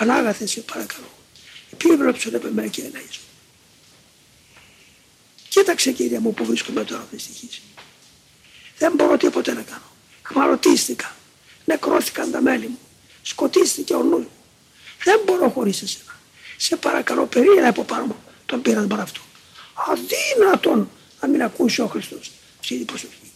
Ανάγαθε σε παρακαλώ. Επίβλεψε με μένα, και ελέησον. Κοίταξε κύριε μου που βρίσκομαι τώρα αυτή τη. Δεν μπορώ τίποτε να κάνω. Χμαρωτίστηκα. Νεκρώθηκαν τα μέλη μου. Σκοτίστηκε ο νους μου. Δεν μπορώ χωρίς εσένα. Σε παρακαλώ περίεργα από πάνω μου τον πείρασμα αυτό. Αδύνατον να μην ακούσει ο Χριστός Αυτή την προσοχή.